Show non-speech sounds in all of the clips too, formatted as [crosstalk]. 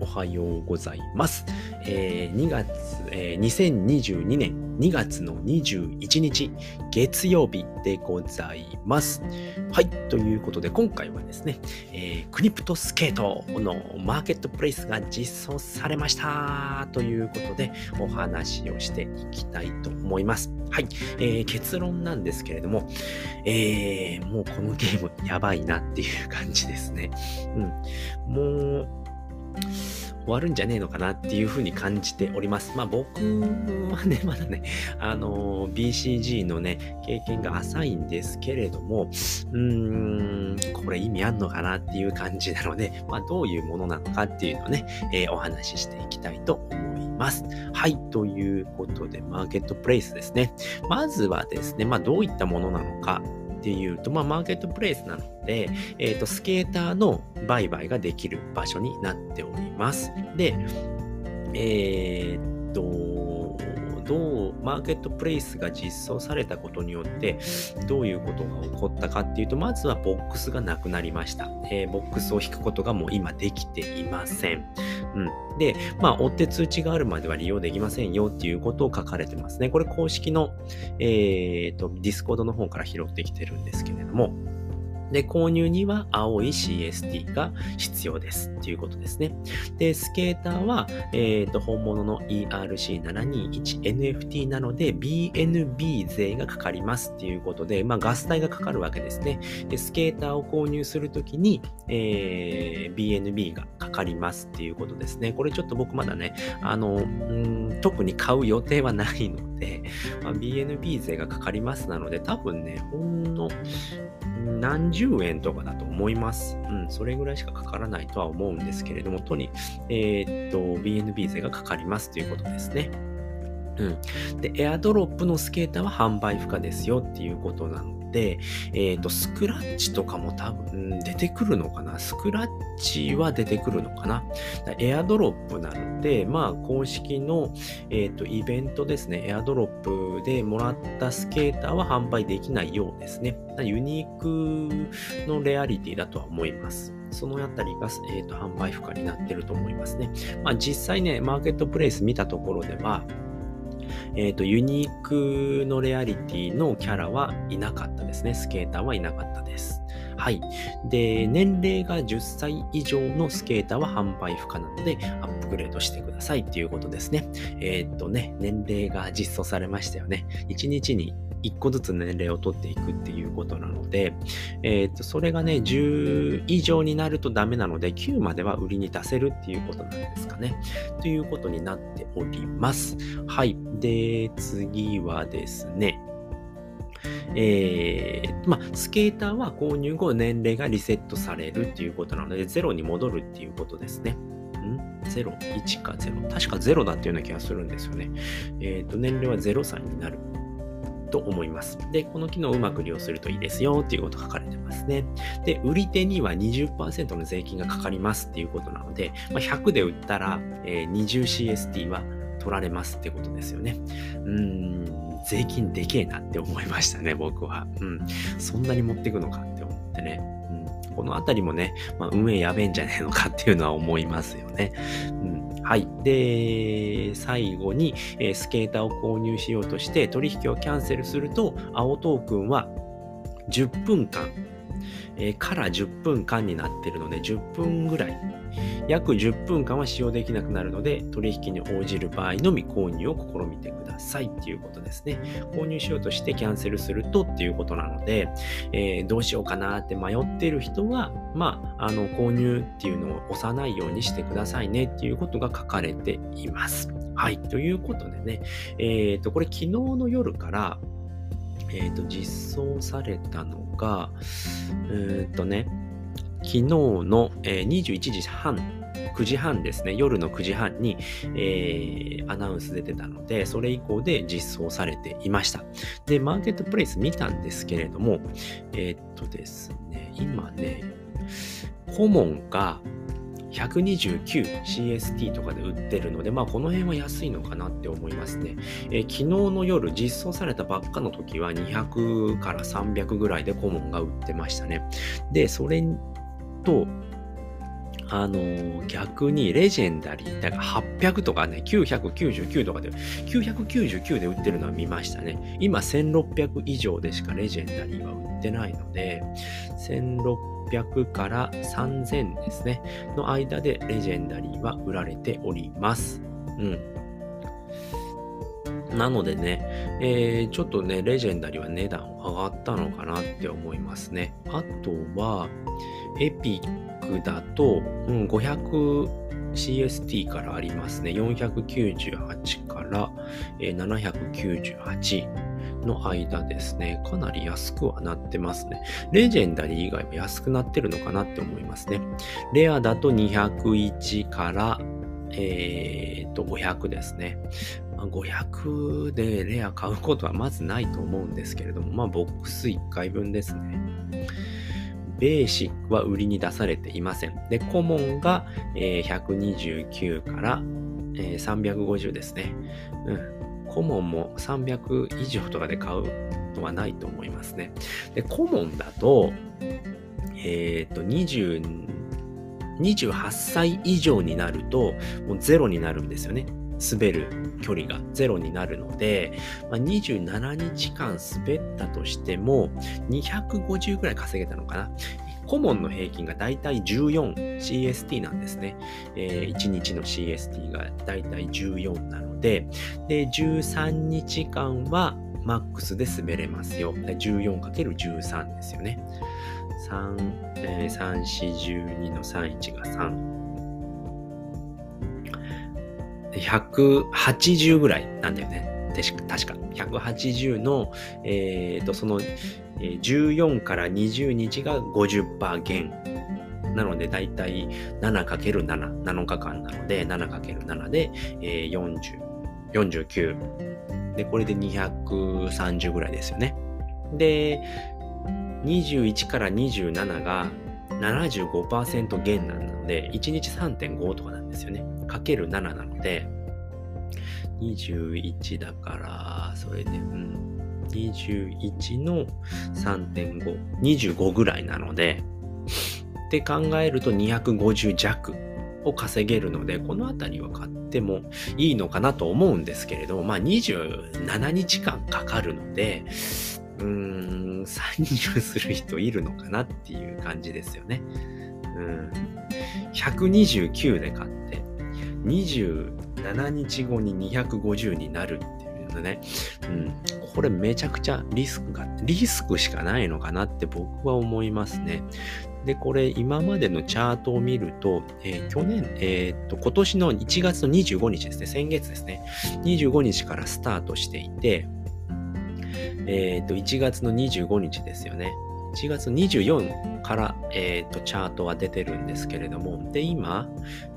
おはようございます。えー、2月、えー、2022年2月の21日、月曜日でございます。はい。ということで、今回はですね、えー、クリプトスケートのマーケットプレイスが実装されました。ということで、お話をしていきたいと思います。はい。えー、結論なんですけれども、えー、もうこのゲームやばいなっていう感じですね。うん。もう、終わるんじゃねえのかなっていうふうに感じております。まあ僕はね、[laughs] まだね、あの、BCG のね、経験が浅いんですけれども、うーん、これ意味あんのかなっていう感じなので、まあどういうものなのかっていうのをね、えー、お話ししていきたいと思います。はい、ということで、マーケットプレイスですね。まずはですね、まあどういったものなのかっていうと、まあ、マーケットプレイスなので、えっ、ー、と、スケーターの売買ができる場所になっております。で、えー、っと、どう、マーケットプレイスが実装されたことによって、どういうことが起こったかっていうと、まずはボックスがなくなりました。えー、ボックスを引くことがもう今できていません。うん。で、まあ、追って通知があるまでは利用できませんよっていうことを書かれてますね。これ公式の、えっ、と、ディスコードの方から拾ってきてるんですけれども、で、購入には青い CST が必要ですっていうことですね。で、スケーターは、えー、と本物の ERC721NFT なので BNB 税がかかりますっていうことで、まあ、ガス代がかかるわけですね。で、スケーターを購入するときに、えー、BNB がかかりますっていうことですね。これちょっと僕まだね、あの、ん特に買う予定はないので、まあ、BNB 税がかかりますなので、多分ね、ほんの何十円とかだと思います。うん、それぐらいしかかからないとは思うんですけれども、とに、えー、っと、BNB 税がかかりますということですね。うん。で、エアドロップのスケーターは販売不可ですよっていうことなのでで、えっ、ー、と、スクラッチとかも多分出てくるのかな？スクラッチは出てくるのかな？エアドロップなので、まあ、公式の、えっ、ー、と、イベントですね、エアドロップでもらったスケーターは販売できないようですね。ユニークのレアリティだとは思います。そのあたりが、えーと、販売不可になってると思いますね。まあ実際ね、マーケットプレイス見たところでは、えっ、ー、と、ユニークのレアリティのキャラはいなかったですね。スケーターはいなかったです。はい。で、年齢が10歳以上のスケーターは販売不可なので、アップグレードしてくださいっていうことですね。えっ、とね、年齢が実装されましたよね。1日に1個ずつ年齢を取っていくっていうことなので、えっ、と、それがね、10以上になるとダメなので、9までは売りに出せるっていうことなんですかね。ということになっております。はい。で、次はですね、えー、まあ、スケーターは購入後年齢がリセットされるっていうことなので、0に戻るっていうことですね。ん ?0、1か0。確か0だっていうような気がするんですよね。えっ、ー、と、年齢は0歳になると思います。で、この機能をうまく利用するといいですよっていうこと書かれてますね。で、売り手には20%の税金がかかりますっていうことなので、まあ、100で売ったら、えー、20CST は取られますってことですよね。うん、税金でけえなって思いましたね、僕は。うん、そんなに持ってくのかって思ってね。うん、このあたりもね、まあ、運営やべえんじゃねえのかっていうのは思いますよね。うんはい。で、最後に、え、スケーターを購入しようとして取引をキャンセルすると、青トークンは10分間、えー、から10分間になってるので、10分ぐらい約10分間は使用できなくなるので、取引に応じる場合のみ購入を試みてくださいっていうことですね。購入しようとしてキャンセルするとっていうことなので、えー、どうしようかなって迷っている人は、まあ、あの、購入っていうのを押さないようにしてくださいねっていうことが書かれています。はい。ということでね、えっ、ー、と、これ昨日の夜から、えっ、ー、と、実装されたのが、うーん、とね、昨日の、えー、21時半、9時半ですね、夜の9時半に、えー、アナウンス出てたので、それ以降で実装されていました。で、マーケットプレイス見たんですけれども、えー、っとですね、今ね、顧問が 129CST とかで売ってるので、まあこの辺は安いのかなって思いますね。えー、昨日の夜実装されたばっかの時は200から300ぐらいでコモンが売ってましたね。で、それと、あの逆にレジェンダリー、だから800とかね、999とかで、999で売ってるのは見ましたね。今1600以上でしかレジェンダリーは売ってないので、1600から3000ですね、の間でレジェンダリーは売られております。うん。なのでね、えー、ちょっとね、レジェンダリーは値段上がったのかなって思いますね。あとは、エピックだと、うん、500CST からありますね。498から、えー、798の間ですね。かなり安くはなってますね。レジェンダリー以外も安くなってるのかなって思いますね。レアだと201から、えー、と、500ですね。500でレア買うことはまずないと思うんですけれども、まあ、ボックス1回分ですね。ベーシックは売りに出されていません。で、コモンが、えー、129から、えー、350ですね。うん。コモンも300以上とかで買うのはないと思いますね。で、コモンだと、えっ、ー、と、20、28歳以上になると、もうゼロになるんですよね。滑る距離がゼロになるので、まあ、27日間滑ったとしても250ぐらい稼げたのかな。コモンの平均がだいたい 14CST なんですね。えー、1日の CST がだいたい14なので、で、13日間はマックスで滑れますよ。14×13 ですよね。3、えー、3、4、12の31が3。180ぐらいなんだよね。確か。180の、えっ、ー、と、その、14から20日が50%減。なので、だいたい 7×7、7日間なので、7×7 で、えー、40、49。で、これで230ぐらいですよね。で、21から27が75%減なので、1日3.5とかなんですよね。かける7なので、21だから、それで、うん、21の3.5、25ぐらいなので、って考えると250弱を稼げるので、このあたりは買ってもいいのかなと思うんですけれど、まあ27日間かかるので、うーん、参入する人いるのかなっていう感じですよね。うん。129で買って、27日後に250になるっていうのね、うん、これめちゃくちゃリスクが、リスクしかないのかなって僕は思いますね。で、これ今までのチャートを見ると、えー、去年、えー、っと、今年の1月の25日ですね、先月ですね、25日からスタートしていて、えー、っと、1月の25日ですよね。1月24から、えー、とチャートは出てるんですけれども、で、今、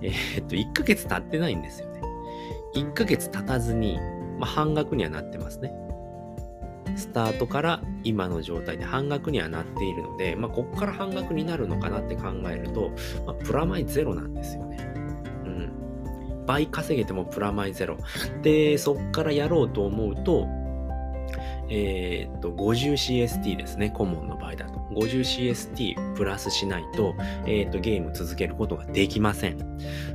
えー、と1ヶ月経ってないんですよね。1ヶ月経たずに、まあ、半額にはなってますね。スタートから今の状態で半額にはなっているので、まあ、ここから半額になるのかなって考えると、まあ、プラマイゼロなんですよね。うん。倍稼げてもプラマイゼロ。で、そっからやろうと思うと、えー、っと、50CST ですね。コモンの場合だと。50CST プラスしないと、えー、っと、ゲーム続けることができません。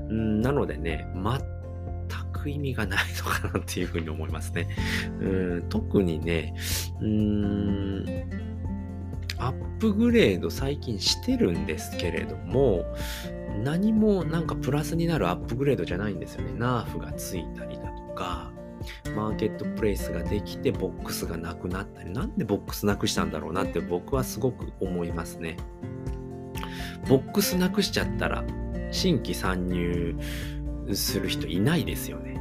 んなのでね、全く意味がないのかなっていうふうに思いますね。うん特にね、うーん、アップグレード最近してるんですけれども、何もなんかプラスになるアップグレードじゃないんですよね。ナーフがついたりだとか、マーケットプレイスができてボックスがなくなったり、なんでボックスなくしたんだろうなって僕はすごく思いますね。ボックスなくしちゃったら、新規参入する人いないですよね。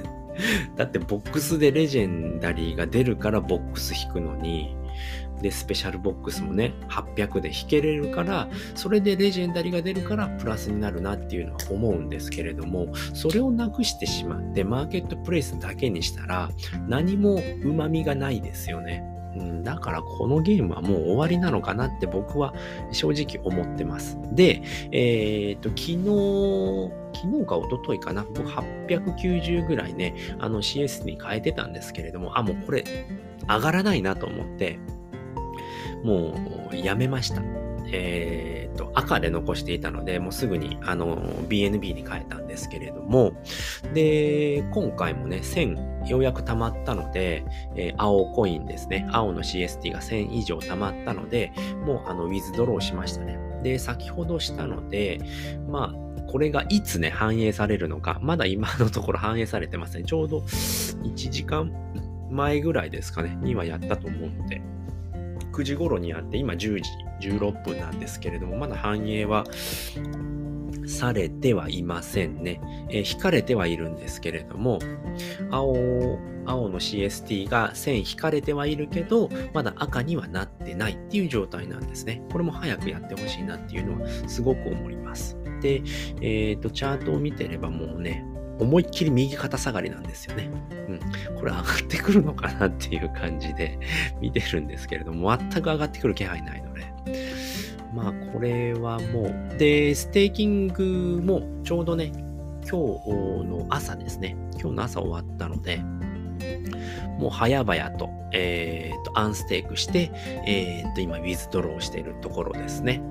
[laughs] だってボックスでレジェンダリーが出るからボックス引くのに、で、スペシャルボックスもね、800で引けれるから、それでレジェンダリが出るからプラスになるなっていうのは思うんですけれども、それをなくしてしまって、マーケットプレイスだけにしたら、何も旨味がないですよね。だからこのゲームはもう終わりなのかなって僕は正直思ってます。で、えっ、と、昨日、昨日か一昨日かな、僕890ぐらいね、あの CS に変えてたんですけれども、あ、もうこれ上がらないなと思って、もうやめました。えー、と、赤で残していたので、もうすぐに、あの、BNB に変えたんですけれども、で、今回もね、1000ようやく溜まったので、えー、青コインですね。青の CST が1000以上溜まったので、もう、あの、ウィズドローしましたね。で、先ほどしたので、まあ、これがいつね、反映されるのか、まだ今のところ反映されてません。ちょうど1時間前ぐらいですかね、にはやったと思うので、9時頃にやって、今10時16分なんですけれども、まだ反映はされてはいませんね。えー、引かれてはいるんですけれども、青、青の CST が線引かれてはいるけど、まだ赤にはなってないっていう状態なんですね。これも早くやってほしいなっていうのはすごく思います。で、えっ、ー、と、チャートを見てればもうね、思いっきり右肩下がりなんですよね。うん。これ上がってくるのかなっていう感じで [laughs] 見てるんですけれども、全く上がってくる気配ないので。まあ、これはもう、で、ステーキングもちょうどね、今日の朝ですね。今日の朝終わったので、もう早々と、えっ、ー、と、 unstake して、えっ、ー、と、今、 withdraw しているところですね。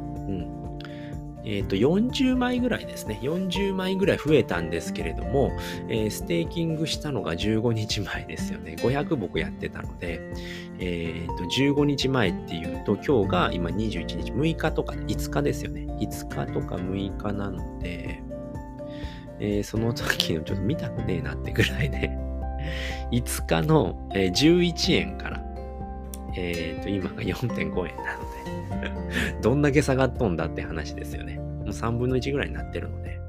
えっ、ー、と、40枚ぐらいですね。40枚ぐらい増えたんですけれども、えー、ステーキングしたのが15日前ですよね。500僕やってたので、えっ、ー、と、15日前っていうと、今日が今21日、6日とか5日ですよね。5日とか6日なので、えー、その時のちょっと見たくねえなってぐらいで、[laughs] 5日の、え、11円から、えっ、ー、と、今が4.5円なので [laughs] どんだけ下がっとんだって話ですよね。もう3分の1ぐらいになってるので、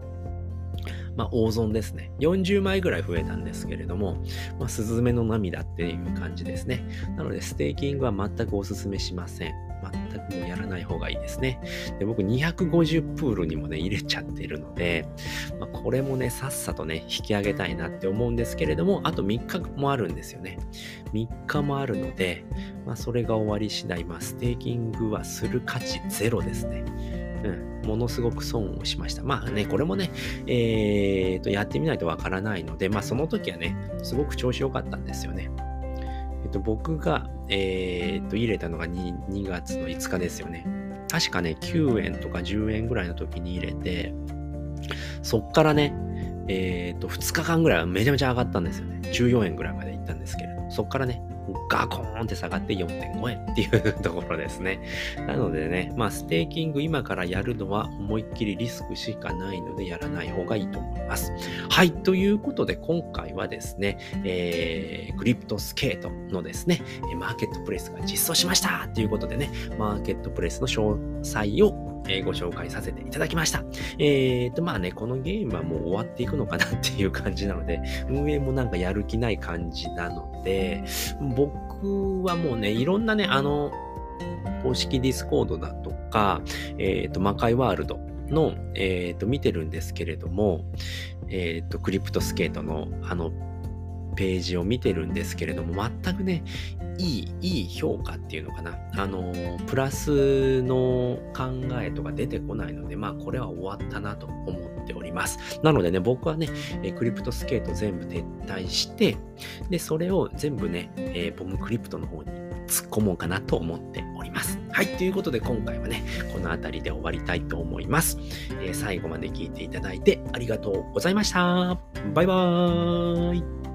まあ、大損ですね。40枚ぐらい増えたんですけれども、まあ、スズメの涙っていう感じですね。なので、ステーキングは全くおすすめしません。全くもうやらない方がいいですね。で僕250プールにもね、入れちゃってるので、まあ、これもね、さっさとね、引き上げたいなって思うんですけれども、あと3日もあるんですよね。3日もあるので、まあ、それが終わり次第、まあ、ステーキングはする価値ゼロですね。うん、ものすごく損をしました。まあね、これもね、えー、と、やってみないとわからないので、まあその時はね、すごく調子良かったんですよね。と、僕が、えー、と、入れたのが 2, 2月の5日ですよね。確かね、9円とか10円ぐらいの時に入れて、そっからね、えー、っと、2日間ぐらいはめちゃめちゃ上がったんですよね。14円ぐらいまで行ったんですけれど、そっからね、ガコーンって下がって4.5円っていうところですね。なのでね、まあ、ステーキング今からやるのは思いっきりリスクしかないのでやらない方がいいと思います。はい、ということで今回はですね、えー、 CryptoSkate のですね、マーケットプレイスが実装しましたということでね、マーケットプレイスの詳細をえご紹介させていただきました。えっ、ー、と、まあね、このゲームはもう終わっていくのかなっていう感じなので、運営もなんかやる気ない感じなので、僕はもうね、いろんなね、あの、公式ディスコードだとか、えっ、ー、と、魔界ワールドの、えっ、ー、と、見てるんですけれども、えっ、と、クリプトスケートの、あの、ページを見てるんですけれども、全くね、いい、いい評価っていうのかな。あの、プラスの考えとか出てこないので、まあ、これは終わったなと思っております。なのでね、僕はね、クリプトスケート全部撤退して、で、それを全部ね、え、ボムクリプトの方に突っ込もうかなと思っております。はい、ということで今回はね、この辺りで終わりたいと思います。えー、最後まで聞いていただいてありがとうございました。バイバーイ。